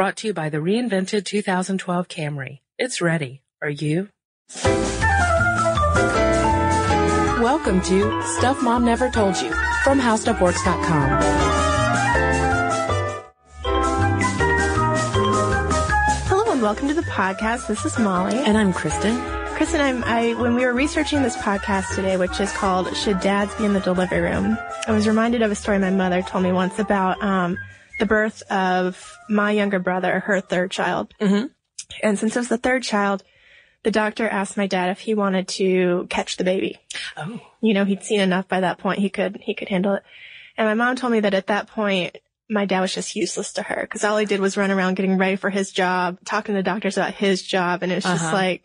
Brought to you by the reinvented 2012 Camry. It's ready. Are you? Welcome to Stuff Mom Never Told You from HowStuffWorks.com. Hello and welcome to the podcast. This is Molly. And I'm Kristen. Kristen, I'm, I, when we were researching this podcast today, which is called Should Dads Be in the Delivery Room, I was reminded of a story my mother told me once about, um, the birth of my younger brother, her third child. Mm-hmm. And since it was the third child, the doctor asked my dad if he wanted to catch the baby. Oh. You know, he'd seen enough by that point. He could, he could handle it. And my mom told me that at that point, my dad was just useless to her because all he did was run around getting ready for his job, talking to doctors about his job. And it was just Uh-huh. like,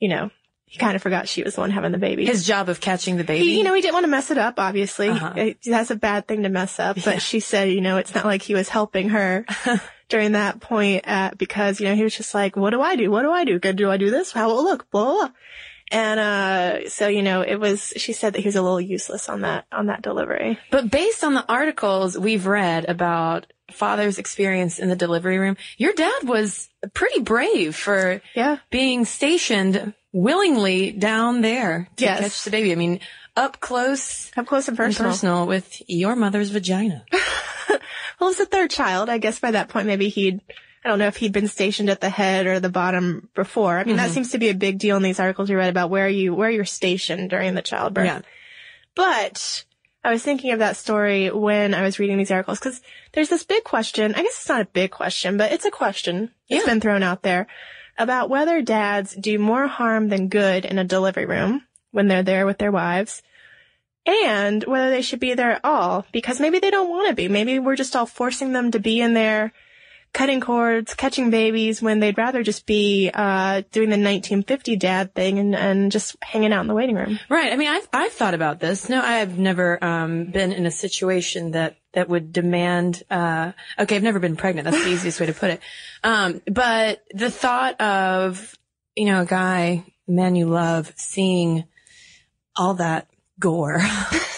you know, he kind of forgot she was the one having the baby. His job of catching the baby. He, you know, he didn't want to mess it up, obviously. Uh-huh. It- That's a bad thing to mess up. But Yeah. she said, you know, it's not like he was helping her during that point at, because, you know, he was just like, what do I do? What do I do? Good, Do I do this? How will it look? Blah, blah, blah. And, uh, so, you know, it was, she said that he was a little useless on that, on that delivery. But based on the articles we've read about father's experience in the delivery room, your dad was pretty brave for Yeah. being stationed willingly down there to Yes. catch the baby. I mean, up close Up close and and personal. personal with your mother's vagina. Well, it's a third child. I guess by that point, maybe he'd, I don't know if he'd been stationed at the head or the bottom before. I mean, that mm-hmm. seems to be a big deal in these articles you read about where you, where you're stationed during the childbirth. Yeah. But I was thinking of that story when I was reading these articles because there's this big question. I guess it's not a big question, but it's a question Yeah. It's been thrown out there about whether dads do more harm than good in a delivery room when they're there with their wives and whether they should be there at all because maybe they don't want to be. Maybe we're just all forcing them to be in there cutting cords, catching babies when they'd rather just be uh, doing the 1950 dad thing and, and just hanging out in the waiting room. Right. I mean, I've, I've thought about this. No, I've never, um, been in a situation that, that would demand, uh, okay, I've never been pregnant. That's the easiest way to put it. Um, but the thought of, you know, a guy, a man you love, seeing all that gore,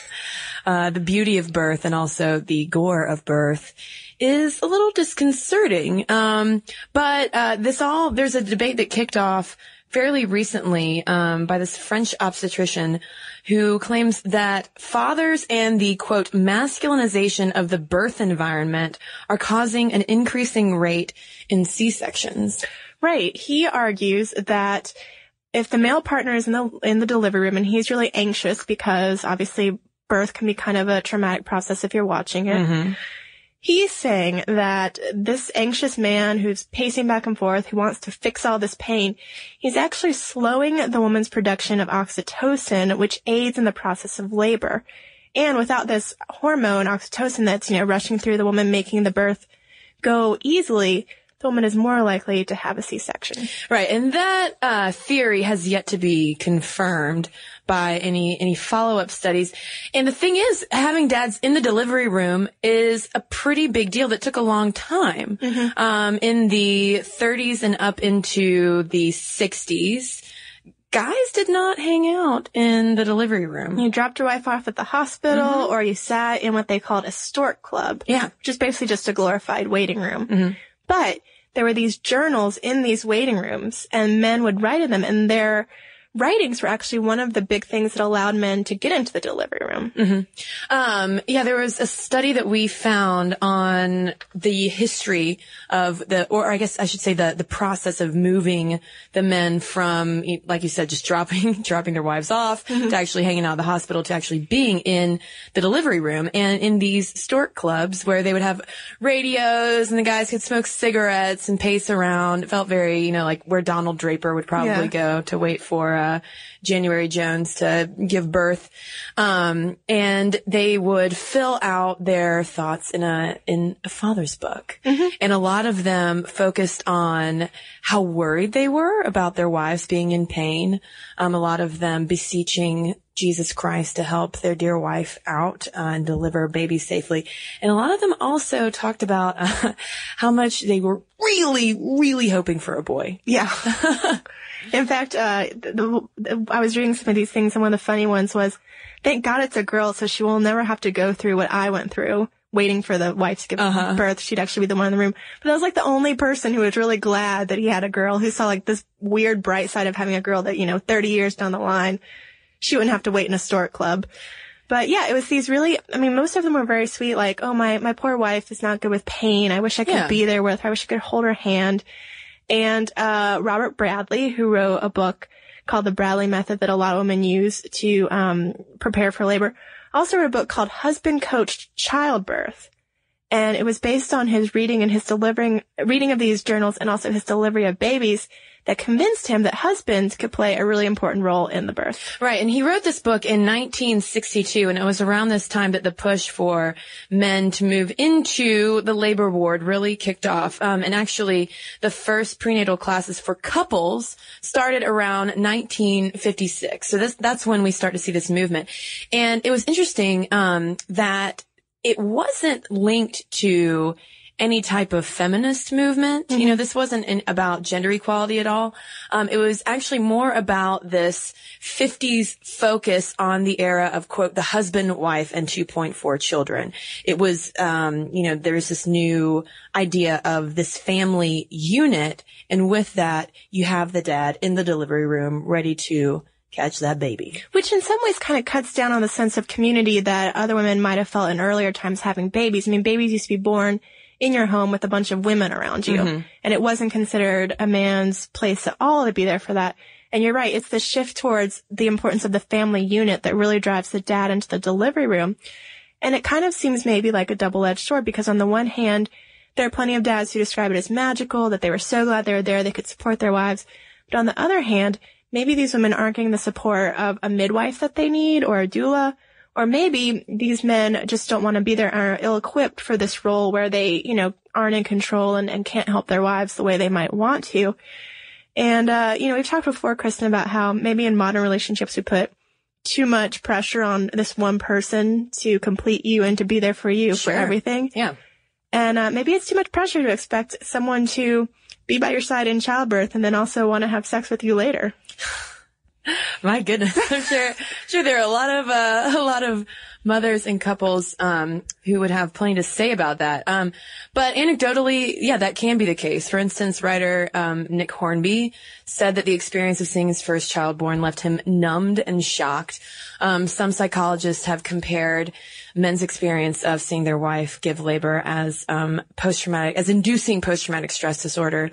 uh, the beauty of birth and also the gore of birth is a little disconcerting. Um, but, uh, this all, there's a debate that kicked off fairly recently, um, by this French obstetrician who claims that fathers and the quote, masculinization of the birth environment are causing an increasing rate in C-sections. Right. He argues that if the male partner is in the in the delivery room and he's really anxious because obviously birth can be kind of a traumatic process if you're watching it. He's saying that this anxious man who's pacing back and forth, who wants to fix all this pain, he's actually slowing the woman's production of oxytocin, which aids in the process of labor. And without this hormone, oxytocin, that's, you know, rushing through the woman, making the birth go easily, the woman is more likely to have a C-section. Right. And that uh, theory has yet to be confirmed by any any follow-up studies. And the thing is, having dads in the delivery room is a pretty big deal that took a long time. Um, in the 30s and up into the 60s, guys did not hang out in the delivery room. You dropped your wife off at the hospital or you sat in what they called a stork club. Yeah. Which is basically just a glorified waiting room. But there were these journals in these waiting rooms and men would write in them and their writings were actually one of the big things that allowed men to get into the delivery room. Um, yeah, there was a study that we found on the history of the, or I guess I should say the, the process of moving the men from, like you said, just dropping, dropping their wives off to actually hanging out at the hospital to actually being in the delivery room and in these stork clubs where they would have radios and the guys could smoke cigarettes and pace around. It felt very, you know, like where Donald Draper would probably Yeah. go to wait for, uh, January Jones to give birth. Um, and they would fill out their thoughts in a, in a father's book. And a lot of them focused on how worried they were about their wives being in pain. Um, a lot of them beseeching Jesus Christ to help their dear wife out uh, and deliver baby safely. And a lot of them also talked about uh, how much they were really, really hoping for a boy. Yeah. In fact, uh, the, the, I was reading some of these things, and one of the funny ones was, "Thank God it's a girl, so she will never have to go through what I went through." Waiting for the wife to give birth, she'd actually be the one in the room. But I was like the only person who was really glad that he had a girl who saw like this weird bright side of having a girl that, you know, 30 years down the line, she wouldn't have to wait in a stork club. But yeah, it was these really, I mean, most of them were very sweet. Like, oh, my, my poor wife is not good with pain. I wish I could Yeah. be there with her. I wish I could hold her hand. And, uh, Robert Bradley, who wrote a book called The Bradley Method that a lot of women use to, um, prepare for labor, also wrote a book called Husband Coached Childbirth. And it was based on his reading and his delivering, reading of these journals and also his delivery of babies that convinced him that husbands could play a really important role in the birth. Right. And he wrote this book in 1962. And it was around this time that the push for men to move into the labor ward really kicked off. Um, and actually the first prenatal classes for couples started around 1956. So this, that's when we start to see this movement. And it was interesting, um, that it wasn't linked to any type of feminist movement. You know, this wasn't in, about gender equality at all. Um, it was actually more about this 50s focus on the era of quote, the husband, wife, and 2.4 children. It was, um, you know, there's this new idea of this family unit. And with that, you have the dad in the delivery room ready to catch that baby. Which in some ways kind of cuts down on the sense of community that other women might have felt in earlier times having babies. I mean, babies used to be born in your home with a bunch of women around you. Mm-hmm. And it wasn't considered a man's place at all to be there for that. And you're right. It's the shift towards the importance of the family unit that really drives the dad into the delivery room. And it kind of seems maybe like a double-edged sword because on the one hand, there are plenty of dads who describe it as magical, that they were so glad they were there, they could support their wives. But on the other hand, maybe these women aren't getting the support of a midwife that they need or a doula. Or maybe these men just don't want to be there and are ill equipped for this role where they, you know, aren't in control and, and can't help their wives the way they might want to. And, uh, you know, we've talked before, Kristen, about how maybe in modern relationships we put too much pressure on this one person to complete you and to be there for you Sure. for everything. Yeah. And uh, maybe it's too much pressure to expect someone to be by your side in childbirth and then also want to have sex with you later. My goodness, I'm sure, sure there are a lot of, uh, a lot of mothers and couples, um, who would have plenty to say about that. Um, but anecdotally, yeah, that can be the case. For instance, writer, um, Nick Hornby said that the experience of seeing his first child born left him numbed and shocked. Um, some psychologists have compared men's experience of seeing their wife give labor as, um, post-traumatic, as inducing post-traumatic stress disorder.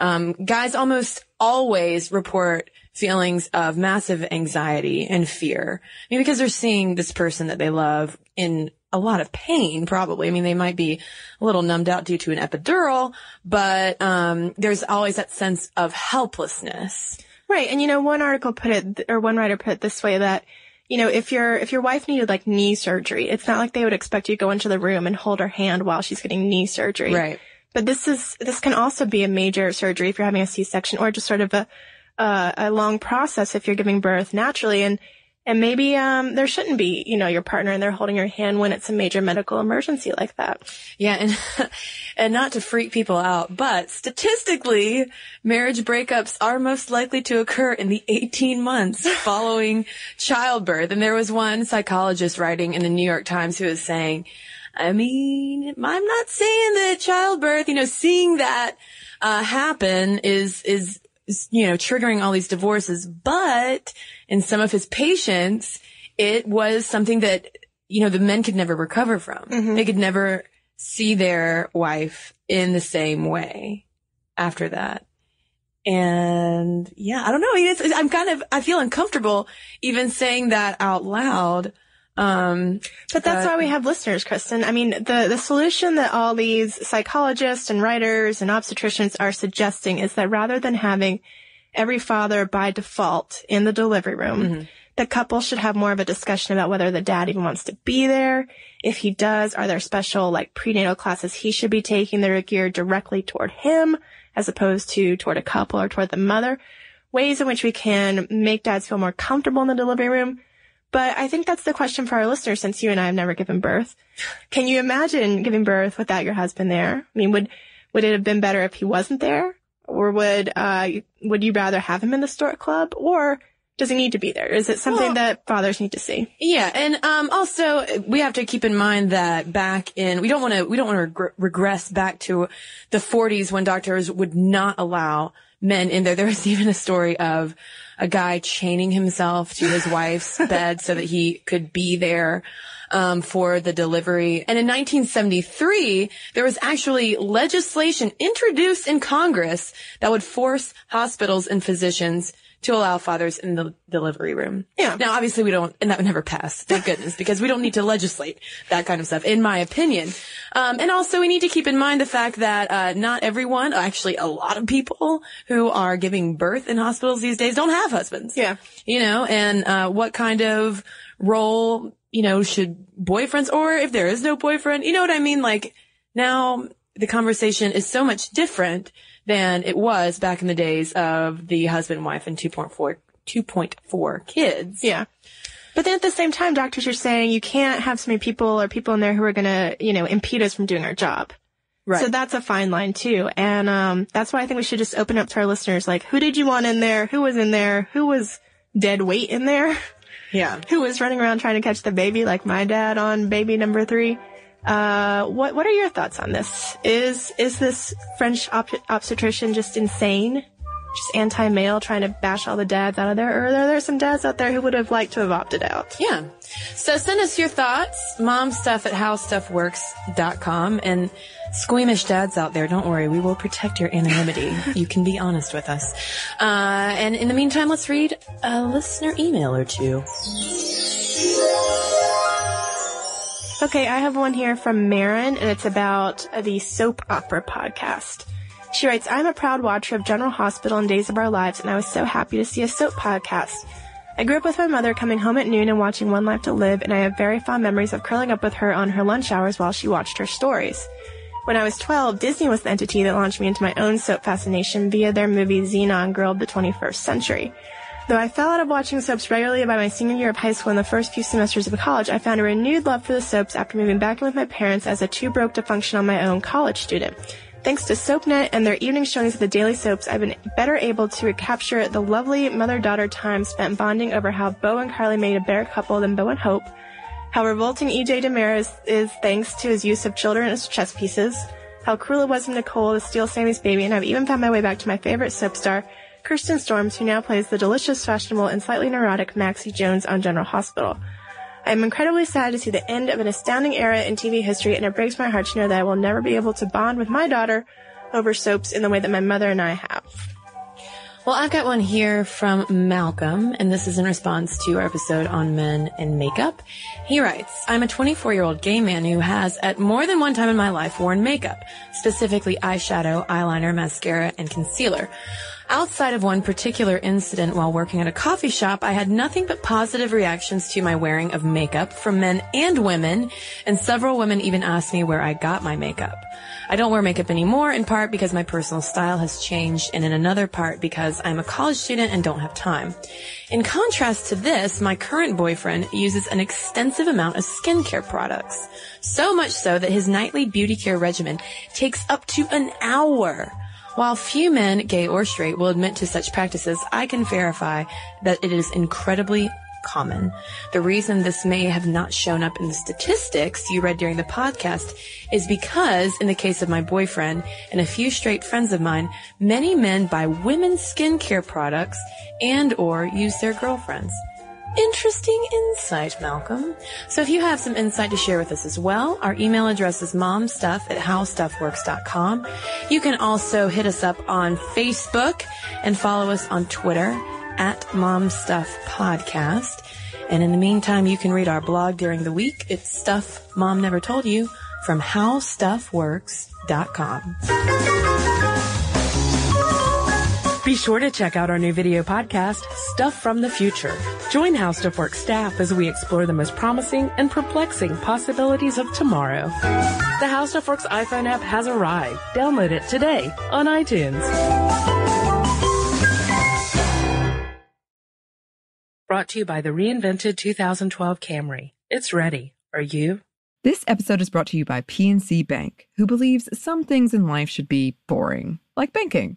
Um, guys almost always report feelings of massive anxiety and fear. I mean, because they're seeing this person that they love in a lot of pain, probably. I mean, they might be a little numbed out due to an epidural, but, um, there's always that sense of helplessness. Right. And you know, one article put it, or one writer put it this way that, you know, if your, if your wife needed like knee surgery, it's not like they would expect you to go into the room and hold her hand while she's getting knee surgery. Right. But this is, this can also be a major surgery if you're having a C-section or just sort of a, uh, a long process if you're giving birth naturally. And, and maybe, um, there shouldn't be, you know, your partner and they're holding your hand when it's a major medical emergency like that. Yeah, and and not to freak people out, but statistically, marriage breakups are most likely to occur in the 18 months following childbirth. And there was one psychologist writing in the New York Times who was saying, I mean, I'm not saying that childbirth, you know, seeing that uh, happen is is is, you know triggering all these divorces, but in some of his patients, it was something that you know the men could never recover from. Mm-hmm. They could never see their wife in the same way after that. And yeah, I don't know. I'm kind of, I feel uncomfortable even saying that out loud. Um, But that's why we have listeners, Kristen. I mean, the, the solution that all these psychologists and writers and obstetricians are suggesting is that rather than having every father by default in the delivery room, the couple should have more of a discussion about whether the dad even wants to be there. If he does, are there special like prenatal classes he should be taking that are geared directly toward him as opposed to toward a couple or toward the mother? Ways in which we can make dads feel more comfortable in the delivery room. But I think that's the question for our listeners since you and I have never given birth. Can you imagine giving birth without your husband there? I mean, would, would it have been better if he wasn't there? Or would, uh, would you rather have him in the stork club? Or does he need to be there? Is it something Well- that fathers need to see? Yeah, and um, also we have to keep in mind that back in we don't want to we don't want to regr- regress back to the 40s when doctors would not allow men in there. There was even a story of a guy chaining himself to his wife's bed so that he could be there um, for the delivery. And in 1973, there was actually legislation introduced in Congress that would force hospitals and physicians to allow fathers in the delivery room. Yeah. Now, obviously we don't, and that would never pass, thank goodness, because we don't need to legislate that kind of stuff, in my opinion. Um, and also we need to keep in mind the fact that, uh, not everyone, actually a lot of people who are giving birth in hospitals these days don't have husbands. Yeah. You know, and, uh, what kind of role, you know, should boyfriends, or if there is no boyfriend, you know what I mean? Like, now the conversation is so much different than it was back in the days of the husband, and wife, and 2.4, 2.4 kids. Yeah. But then at the same time, doctors are saying you can't have so many people or people in there who are going to, you know, impede us from doing our job. Right. So that's a fine line too. And, um, that's why I think we should just open up to our listeners. Like, who did you want in there? Who was in there? Who was dead weight in there? yeah. Who was running around trying to catch the baby like my dad on baby number three? Uh, what, what are your thoughts on this? Is, is this French op- obstetrician just insane? Just anti-male trying to bash all the dads out of there? Or are there some dads out there who would have liked to have opted out? Yeah. So send us your thoughts, momstuff at howstuffworks.com and squeamish dads out there, don't worry, we will protect your anonymity. you can be honest with us. Uh, and in the meantime, let's read a listener email or two. Okay, I have one here from Marin, and it's about the soap opera podcast. She writes, I'm a proud watcher of General Hospital and Days of Our Lives, and I was so happy to see a soap podcast. I grew up with my mother coming home at noon and watching One Life to Live, and I have very fond memories of curling up with her on her lunch hours while she watched her stories. When I was 12, Disney was the entity that launched me into my own soap fascination via their movie Zenon Girl of the 21st Century. Though I fell out of watching soaps regularly by my senior year of high school and the first few semesters of college, I found a renewed love for the soaps after moving back in with my parents as a too broke to function on my own college student. Thanks to SoapNet and their evening showings of the daily soaps, I've been better able to recapture the lovely mother-daughter time spent bonding over how Bo and Carly made a better couple than Bo and Hope, how revolting EJ DiMera is thanks to his use of children as chess pieces, how cruel it was of Nicole to steal Sammy's baby, and I've even found my way back to my favorite soap star, Kirsten Storms, who now plays the delicious, fashionable, and slightly neurotic Maxie Jones on General Hospital. I am incredibly sad to see the end of an astounding era in TV history, and it breaks my heart to know that I will never be able to bond with my daughter over soaps in the way that my mother and I have. Well, I've got one here from Malcolm, and this is in response to our episode on men and makeup. He writes, I'm a 24 year old gay man who has, at more than one time in my life, worn makeup, specifically eyeshadow, eyeliner, mascara, and concealer. Outside of one particular incident while working at a coffee shop, I had nothing but positive reactions to my wearing of makeup from men and women, and several women even asked me where I got my makeup. I don't wear makeup anymore, in part because my personal style has changed, and in another part because I'm a college student and don't have time. In contrast to this, my current boyfriend uses an extensive amount of skincare products. So much so that his nightly beauty care regimen takes up to an hour. While few men, gay or straight, will admit to such practices, I can verify that it is incredibly common. The reason this may have not shown up in the statistics you read during the podcast is because, in the case of my boyfriend and a few straight friends of mine, many men buy women's skincare products and or use their girlfriends. Interesting insight, Malcolm. So if you have some insight to share with us as well, our email address is momstuff at howstuffworks.com. You can also hit us up on Facebook and follow us on Twitter at momstuffpodcast. And in the meantime, you can read our blog during the week. It's Stuff Mom Never Told You from howstuffworks.com. Be sure to check out our new video podcast, Stuff from the Future. Join How staff as we explore the most promising and perplexing possibilities of tomorrow. The How Works iPhone app has arrived. Download it today on iTunes. Brought to you by the reinvented 2012 Camry. It's ready. Are you? This episode is brought to you by PNC Bank, who believes some things in life should be boring, like banking.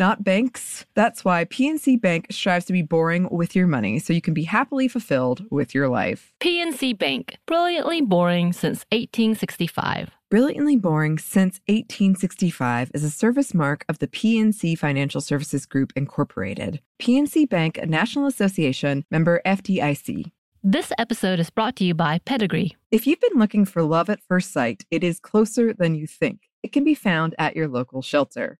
not banks. That's why PNC Bank strives to be boring with your money so you can be happily fulfilled with your life. PNC Bank, brilliantly boring since 1865. Brilliantly Boring Since 1865 is a service mark of the PNC Financial Services Group, Incorporated. PNC Bank, a National Association member FDIC. This episode is brought to you by Pedigree. If you've been looking for love at first sight, it is closer than you think. It can be found at your local shelter.